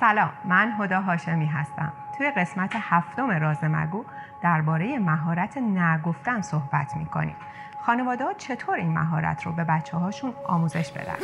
سلام من هدا هاشمی هستم. توی قسمت هفتم راز مگو درباره مهارت نگفتن صحبت می‌کنیم. خانواده ها چطور این مهارت رو به بچه هاشون آموزش بدن؟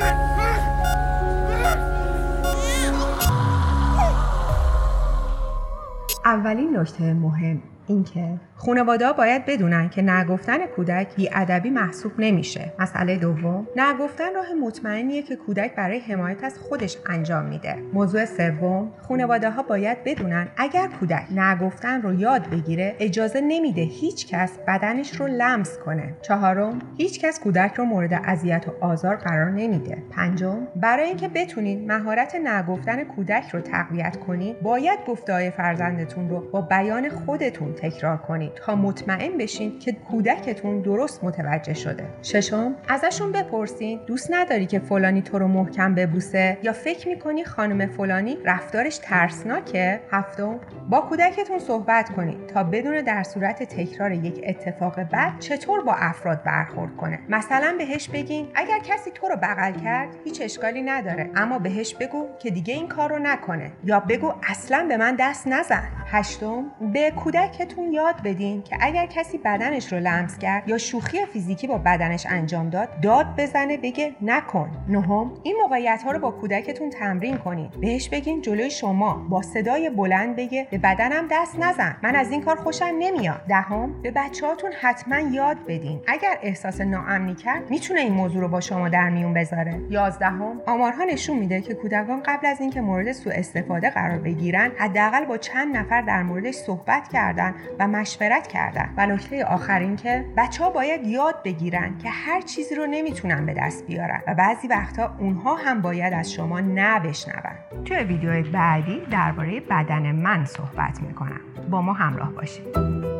اولین نکته مهم اینکه خانواده باید بدونن که نگفتن کودک بی ادبی محسوب نمیشه. مسئله دوم، نگفتن راه مطمئنیه که کودک برای حمایت از خودش انجام میده. موضوع سوم، خانواده ها باید بدونن اگر کودک نگفتن رو یاد بگیره، اجازه نمیده هیچ کس بدنش رو لمس کنه. چهارم، هیچ کس کودک رو مورد اذیت و آزار قرار نمیده. پنجم، برای اینکه بتونین مهارت نگفتن کودک رو تقویت کنید، باید گفته فرزندتون رو با بیان خودتون تکرار کنید. تا مطمئن بشین که کودکتون درست متوجه شده. ششم ازشون بپرسین دوست نداری که فلانی تو رو محکم ببوسه؟ یا فکر می‌کنی خانم فلانی رفتارش ترسناکه؟ هفتم با کودکتون صحبت کنید تا بدون در صورت تکرار یک اتفاق بد چطور با افراد برخورد کنه. مثلا بهش بگین اگر کسی تو رو بغل کرد هیچ اشکالی نداره. اما بهش بگو که دیگه این کار رو نکنه. یا بگو اصلا به من دست نزن. هشتم به کودکتون یاد بدین که اگر کسی بدنش رو لمس کرد یا شوخی فیزیکی با بدنش انجام داد داد بزنه بگه نکن. نهم این موقعیت ها رو با کودکتون تمرین کنید بهش بگین جلوی شما با صدای بلند بگه به بدنم دست نزن. من از این کار خوشم نمیاد. دهم به بچهاتون حتما یاد بدین. اگر احساس ناامنی کرد می‌تونه این موضوع رو با شما در میون بذاره. یازدهم آمارها نشون میده که کودکان قبل از اینکه مورد سوء استفاده قرار بگیرن حداقل با چند نفر در موردش صحبت کردن. و مشورت کردن. و نکته آخر این که بچه ها باید یاد بگیرن که هر چیزی رو نمی‌تونن به دست بیارن و بعضی وقتا اونها هم باید از شما نبشنون. توی ویدیو بعدی درباره بدن من صحبت می‌کنم. با ما همراه باشید.